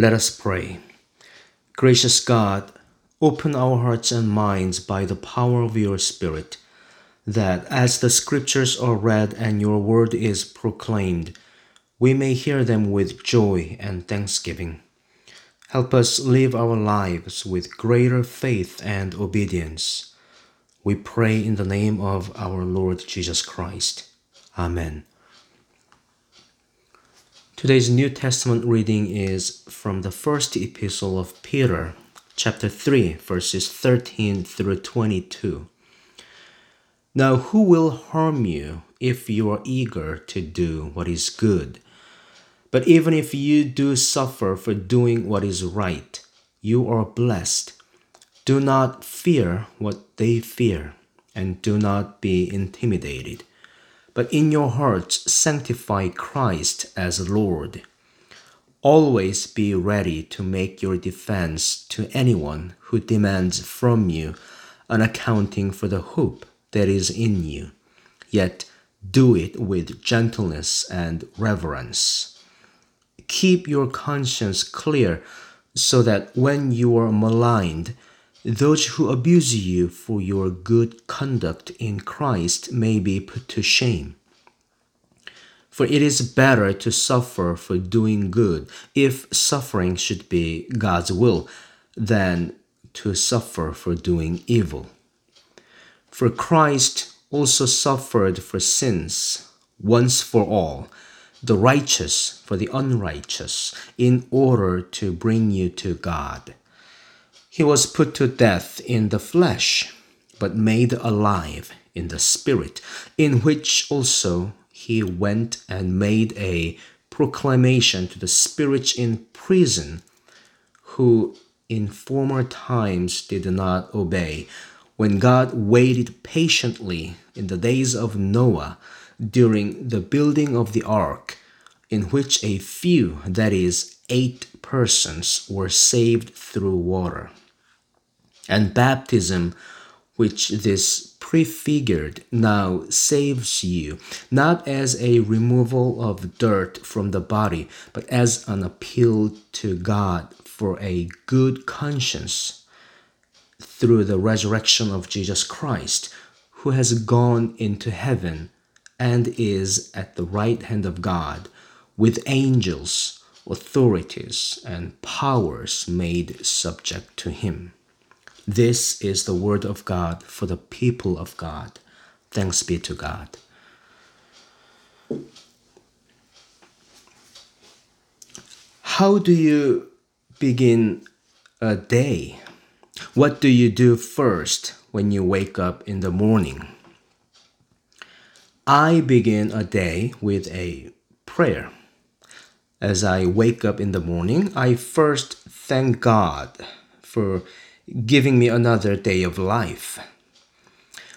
Let us pray. Gracious God, open our hearts and minds by the power of your Spirit, that as the scriptures are read and your word is proclaimed, we may hear them with joy and thanksgiving. Help us live our lives with greater faith and obedience. We pray in the name of our Lord Jesus Christ. Amen. Today's New Testament reading is from the first epistle of Peter, chapter 3, verses 13 through 22. Now, who will harm you if you are eager to do what is good? But even if you do suffer for doing what is right, you are blessed. Do not fear what they fear, and do not be intimidated but in your hearts sanctify Christ as Lord. Always be ready to make your defense to anyone who demands from you an accounting for the hope that is in you, yet do it with gentleness and reverence. Keep your conscience clear so that when you are maligned, those who abuse you for your good conduct in Christ may be put to shame. For it is better to suffer for doing good, if suffering should be God's will, than to suffer for doing evil. For Christ also suffered for sins once for all, the righteous for the unrighteous, in order to bring you to God. He was put to death in the flesh, but made alive in the spirit, in which also he went and made a proclamation to the spirits in prison, who in former times did not obey, when God waited patiently in the days of Noah during the building of the ark, in which a few, that is, eight persons, were saved through water and baptism, which this prefigured now saves you, not as a removal of dirt from the body, but as an appeal to God for a good conscience through the resurrection of Jesus Christ, who has gone into heaven and is at the right hand of God, with angels, authorities, and powers made subject to him. This is the word of God for the people of God. Thanks be to God. How do you begin a day? What do you do first when you wake up in the morning? I begin a day with a prayer. As I wake up in the morning, I first thank God for giving me another day of life.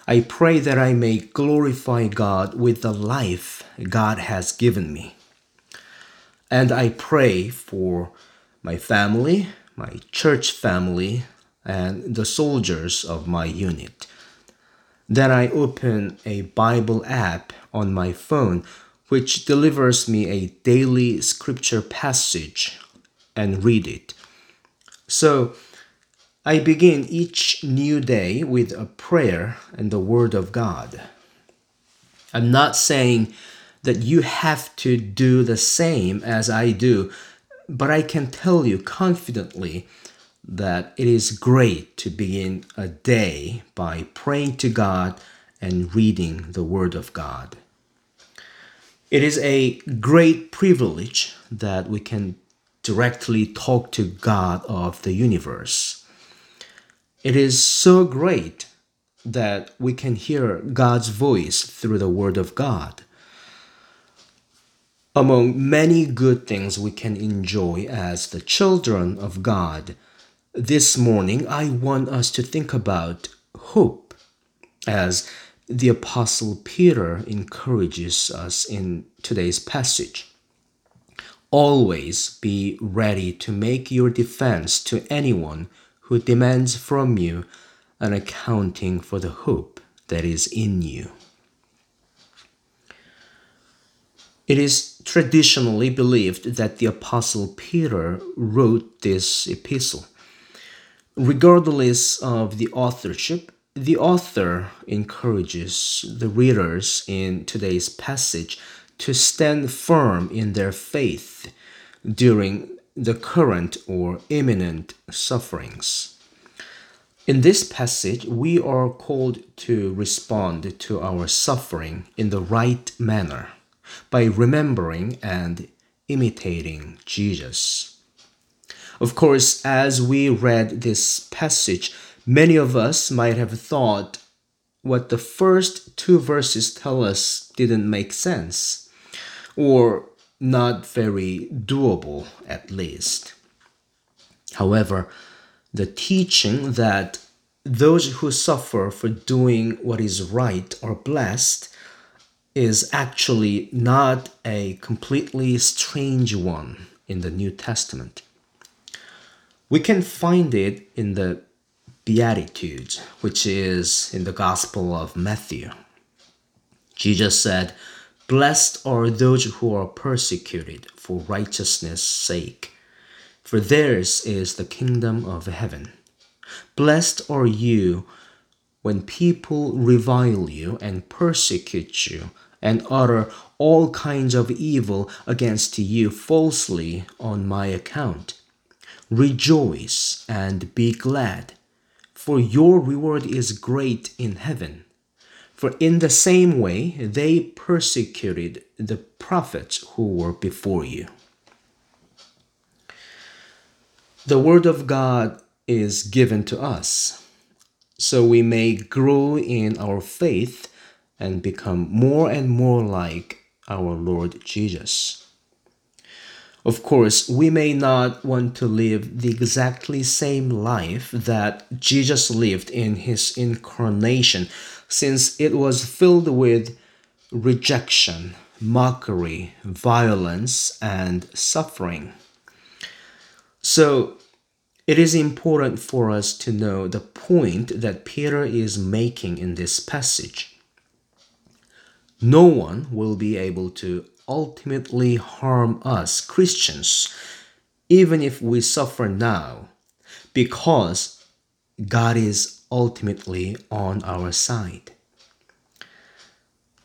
I pray that I may glorify God with the life God has given me. And I pray for my family, my church family, and the soldiers of my unit. Then I open a Bible app on my phone which delivers me a daily scripture passage and read it. So I begin each new day with a prayer and the Word of God. I'm not saying that you have to do the same as I do, but I can tell you confidently that it is great to begin a day by praying to God and reading the Word of God. It is a great privilege that we can directly talk to God of the universe. It is so great that we can hear God's voice through the Word of God. Among many good things we can enjoy as the children of God, this morning I want us to think about hope as the Apostle Peter encourages us in today's passage. Always be ready to make your defense to anyone who demands from you an accounting for the hope that is in you. It is traditionally believed that the Apostle Peter wrote this epistle. Regardless of the authorship, the author encourages the readers in today's passage to stand firm in their faith during the current or imminent sufferings. In this passage, we are called to respond to our suffering in the right manner by remembering and imitating Jesus. Of course, as we read this passage, many of us might have thought what the first two verses tell us didn't make sense, or not very doable at least. However, the teaching that those who suffer for doing what is right are blessed is actually not a completely strange one in the New Testament. We can find it in the Beatitudes, which is in the Gospel of Matthew. Jesus said, Blessed are those who are persecuted for righteousness' sake, for theirs is the kingdom of heaven. Blessed are you when people revile you and persecute you and utter all kinds of evil against you falsely on my account. Rejoice and be glad, for your reward is great in heaven. For in the same way they persecuted the prophets who were before you. The Word of God is given to us so we may grow in our faith and become more and more like our Lord Jesus. Of course, we may not want to live the exactly same life that Jesus lived in his incarnation, since it was filled with rejection, mockery, violence, and suffering. So, it is important for us to know the point that Peter is making in this passage no one will be able to ultimately harm us Christians, even if we suffer now, because God is ultimately on our side.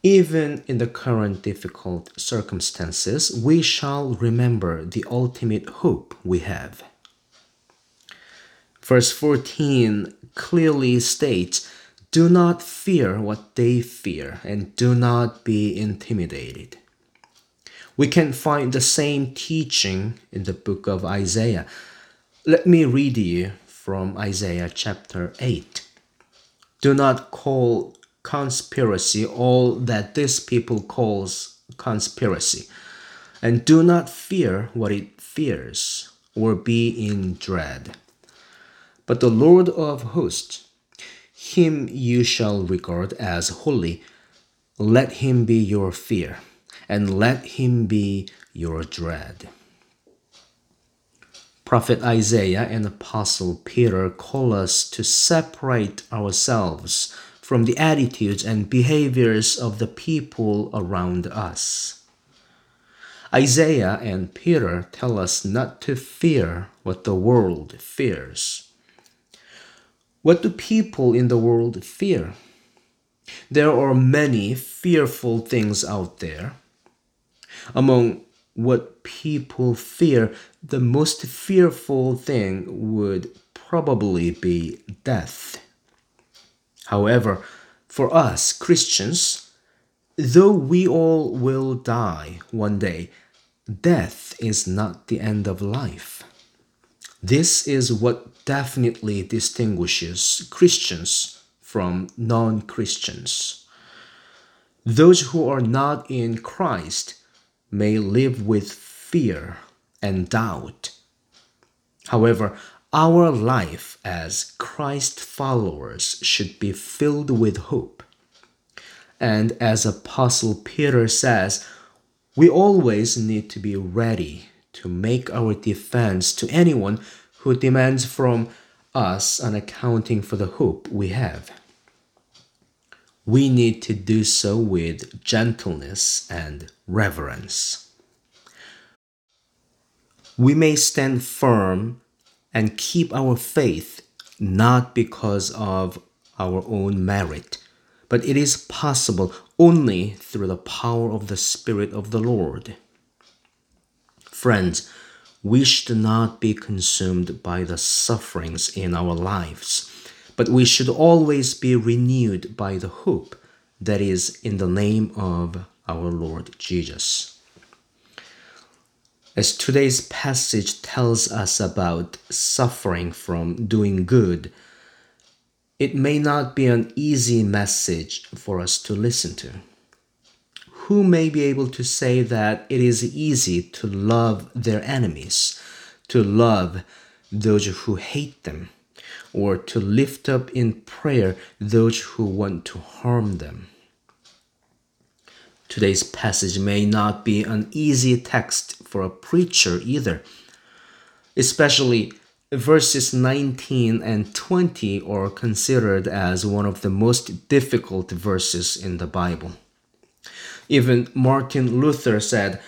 Even in the current difficult circumstances, we shall remember the ultimate hope we have. Verse 14 clearly states do not fear what they fear, and do not be intimidated. We can find the same teaching in the book of Isaiah. Let me read you from Isaiah chapter 8. Do not call conspiracy all that this people calls conspiracy, and do not fear what it fears, or be in dread. But the Lord of hosts him you shall regard as holy. Let him be your fear, and let him be your dread. Prophet Isaiah and Apostle Peter call us to separate ourselves from the attitudes and behaviors of the people around us. Isaiah and Peter tell us not to fear what the world fears. What do people in the world fear? There are many fearful things out there. Among what people fear, the most fearful thing would probably be death. However, for us Christians, though we all will die one day, death is not the end of life. This is what definitely distinguishes Christians from non Christians. Those who are not in Christ may live with fear and doubt. However, our life as Christ followers should be filled with hope. And as Apostle Peter says, we always need to be ready to make our defense to anyone who demands from us an accounting for the hope we have. We need to do so with gentleness and reverence. We may stand firm and keep our faith not because of our own merit, but it is possible only through the power of the Spirit of the Lord. Friends, we should not be consumed by the sufferings in our lives, but we should always be renewed by the hope that is in the name of our Lord Jesus. As today's passage tells us about suffering from doing good, it may not be an easy message for us to listen to. Who may be able to say that it is easy to love their enemies, to love those who hate them, or to lift up in prayer those who want to harm them? Today's passage may not be an easy text for a preacher either, especially verses 19 and 20 are considered as one of the most difficult verses in the Bible. Even Martin Luther said,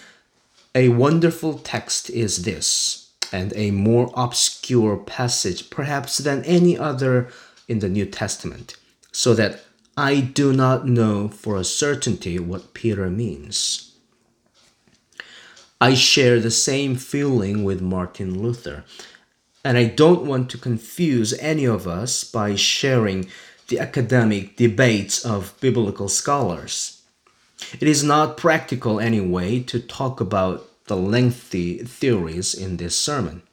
A wonderful text is this, and a more obscure passage perhaps than any other in the New Testament, so that I do not know for a certainty what Peter means. I share the same feeling with Martin Luther and I don't want to confuse any of us by sharing the academic debates of biblical scholars. It is not practical anyway to talk about the lengthy theories in this sermon.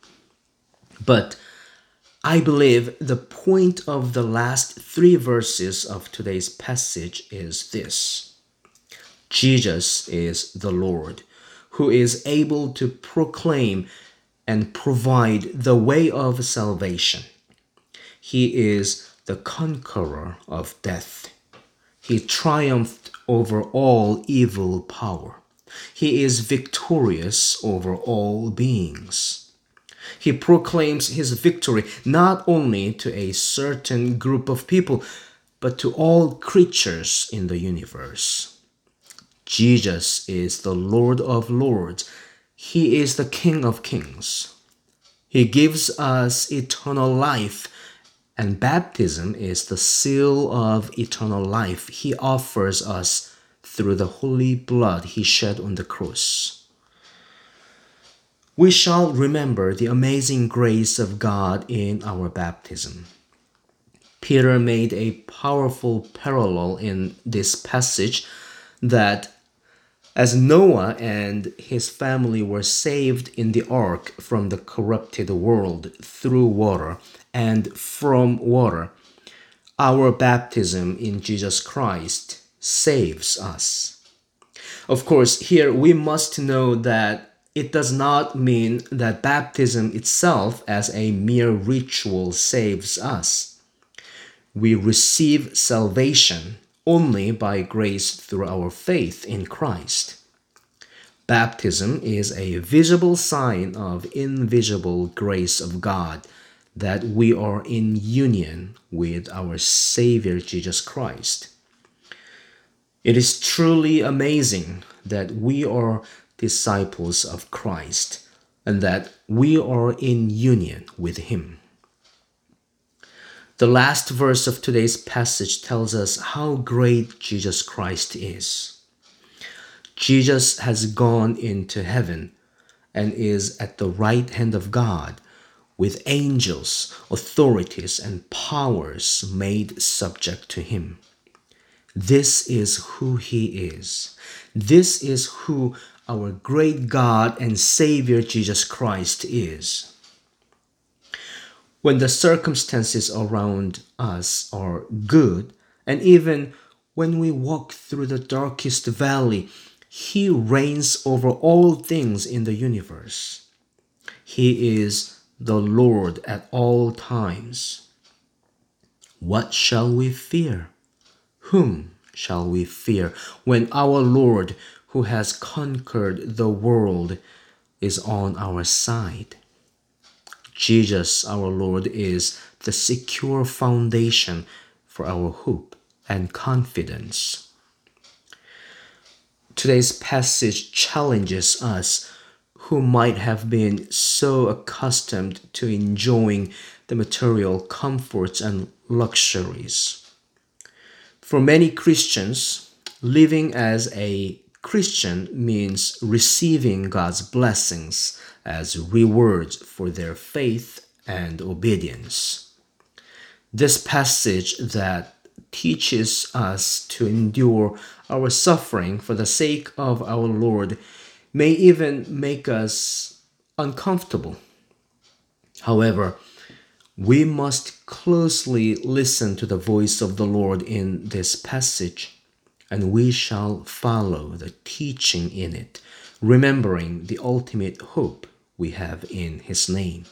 But I believe the point of the last three verses of today's passage is this Jesus is the Lord, who is able to proclaim and provide the way of salvation. He is the conqueror of death. He triumphed over all evil power. He is victorious over all beings. He proclaims his victory not only to a certain group of people, but to all creatures in the universe. Jesus is the Lord of Lords he is the King of Kings. He gives us eternal life, and baptism is the seal of eternal life He offers us through the holy blood He shed on the cross. We shall remember the amazing grace of God in our baptism. Peter made a powerful parallel in this passage that as Noah and his family were saved in the ark from the corrupted world through water and from water, our baptism in Jesus Christ saves us. Of course, here we must know that it does not mean that baptism itself, as a mere ritual, saves us. We receive salvation only by grace through our faith in Christ. Baptism is a visible sign of invisible grace of God that we are in union with our Savior Jesus Christ. It is truly amazing that we are disciples of Christ and that we are in union with Him. The last verse of today's passage tells us how great Jesus Christ is. Jesus has gone into heaven and is at the right hand of God with angels, authorities, and powers made subject to him. This is who he is. This is who our great God and Savior Jesus Christ is when the circumstances around us are good, and even when we walk through the darkest valley, He reigns over all things in the universe. He is the Lord at all times. What shall we fear? Whom shall we fear when our Lord, who has conquered the world, is on our side? Jesus our Lord is the secure foundation for our hope and confidence. Today's passage challenges us who might have been so accustomed to enjoying the material comforts and luxuries. For many Christians, living as a Christian means receiving God's blessings as rewards for their faith and obedience. This passage that teaches us to endure our suffering for the sake of our Lord may even make us uncomfortable. However, we must closely listen to the voice of the Lord in this passage, and we shall follow the teaching in it, remembering the ultimate hope we have in His name.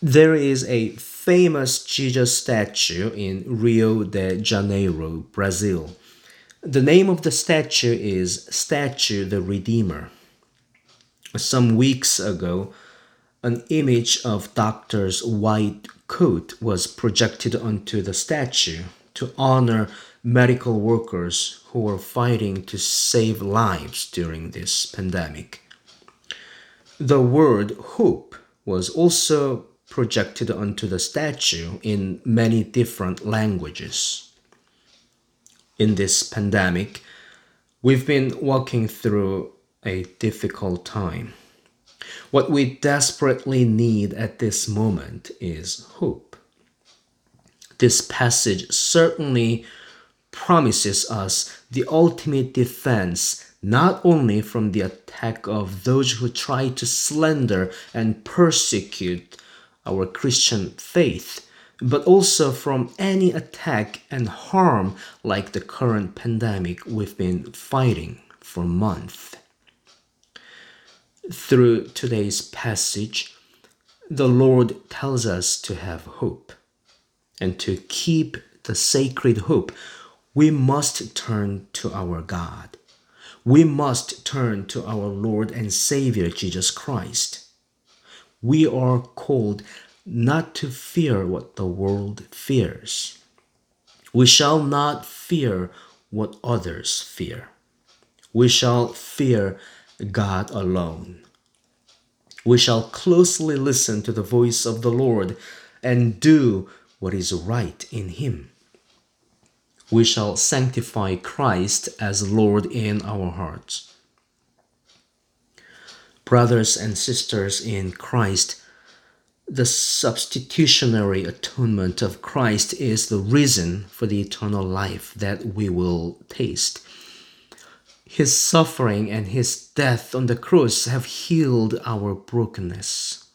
There is a famous Jesus statue in Rio de Janeiro, Brazil. The name of the statue is Statue the Redeemer. Some weeks ago, an image of doctor's white coat was projected onto the statue to honor medical workers who were fighting to save lives during this pandemic. The word hope was also projected onto the statue in many different languages. In this pandemic, we've been walking through a difficult time. What we desperately need at this moment is hope. This passage certainly promises us the ultimate defense not only from the attack of those who try to slander and persecute our Christian faith, but also from any attack and harm like the current pandemic we've been fighting for months. Through today's passage, the Lord tells us to have hope. And to keep the sacred hope, we must turn to our God. We must turn to our Lord and Savior Jesus Christ we are called not to fear what the world fears. We shall not fear what others fear. We shall fear God alone. We shall closely listen to the voice of the Lord and do what is right in Him. We shall sanctify Christ as Lord in our hearts brothers and sisters in Christ, the substitutionary atonement of Christ is the reason for the eternal life that we will taste. His suffering and his death on the cross have healed our brokenness.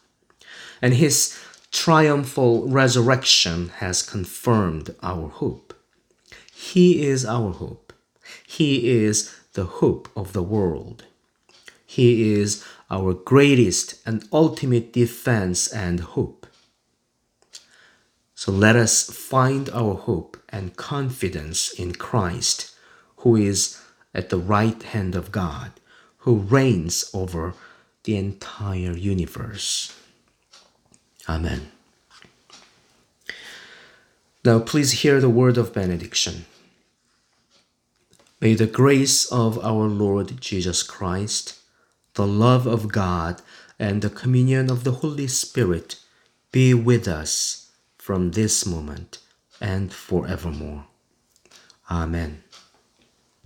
And his triumphal resurrection has confirmed our hope. He is our hope. He is the hope of the world. He is our greatest and ultimate defense and hope. So let us find our hope and confidence in Christ, who is at the right hand of God, who reigns over the entire universe. Amen. Now, please hear the word of benediction. May the grace of our Lord Jesus Christ the love of God, and the communion of the Holy Spirit be with us from this moment and forevermore. Amen.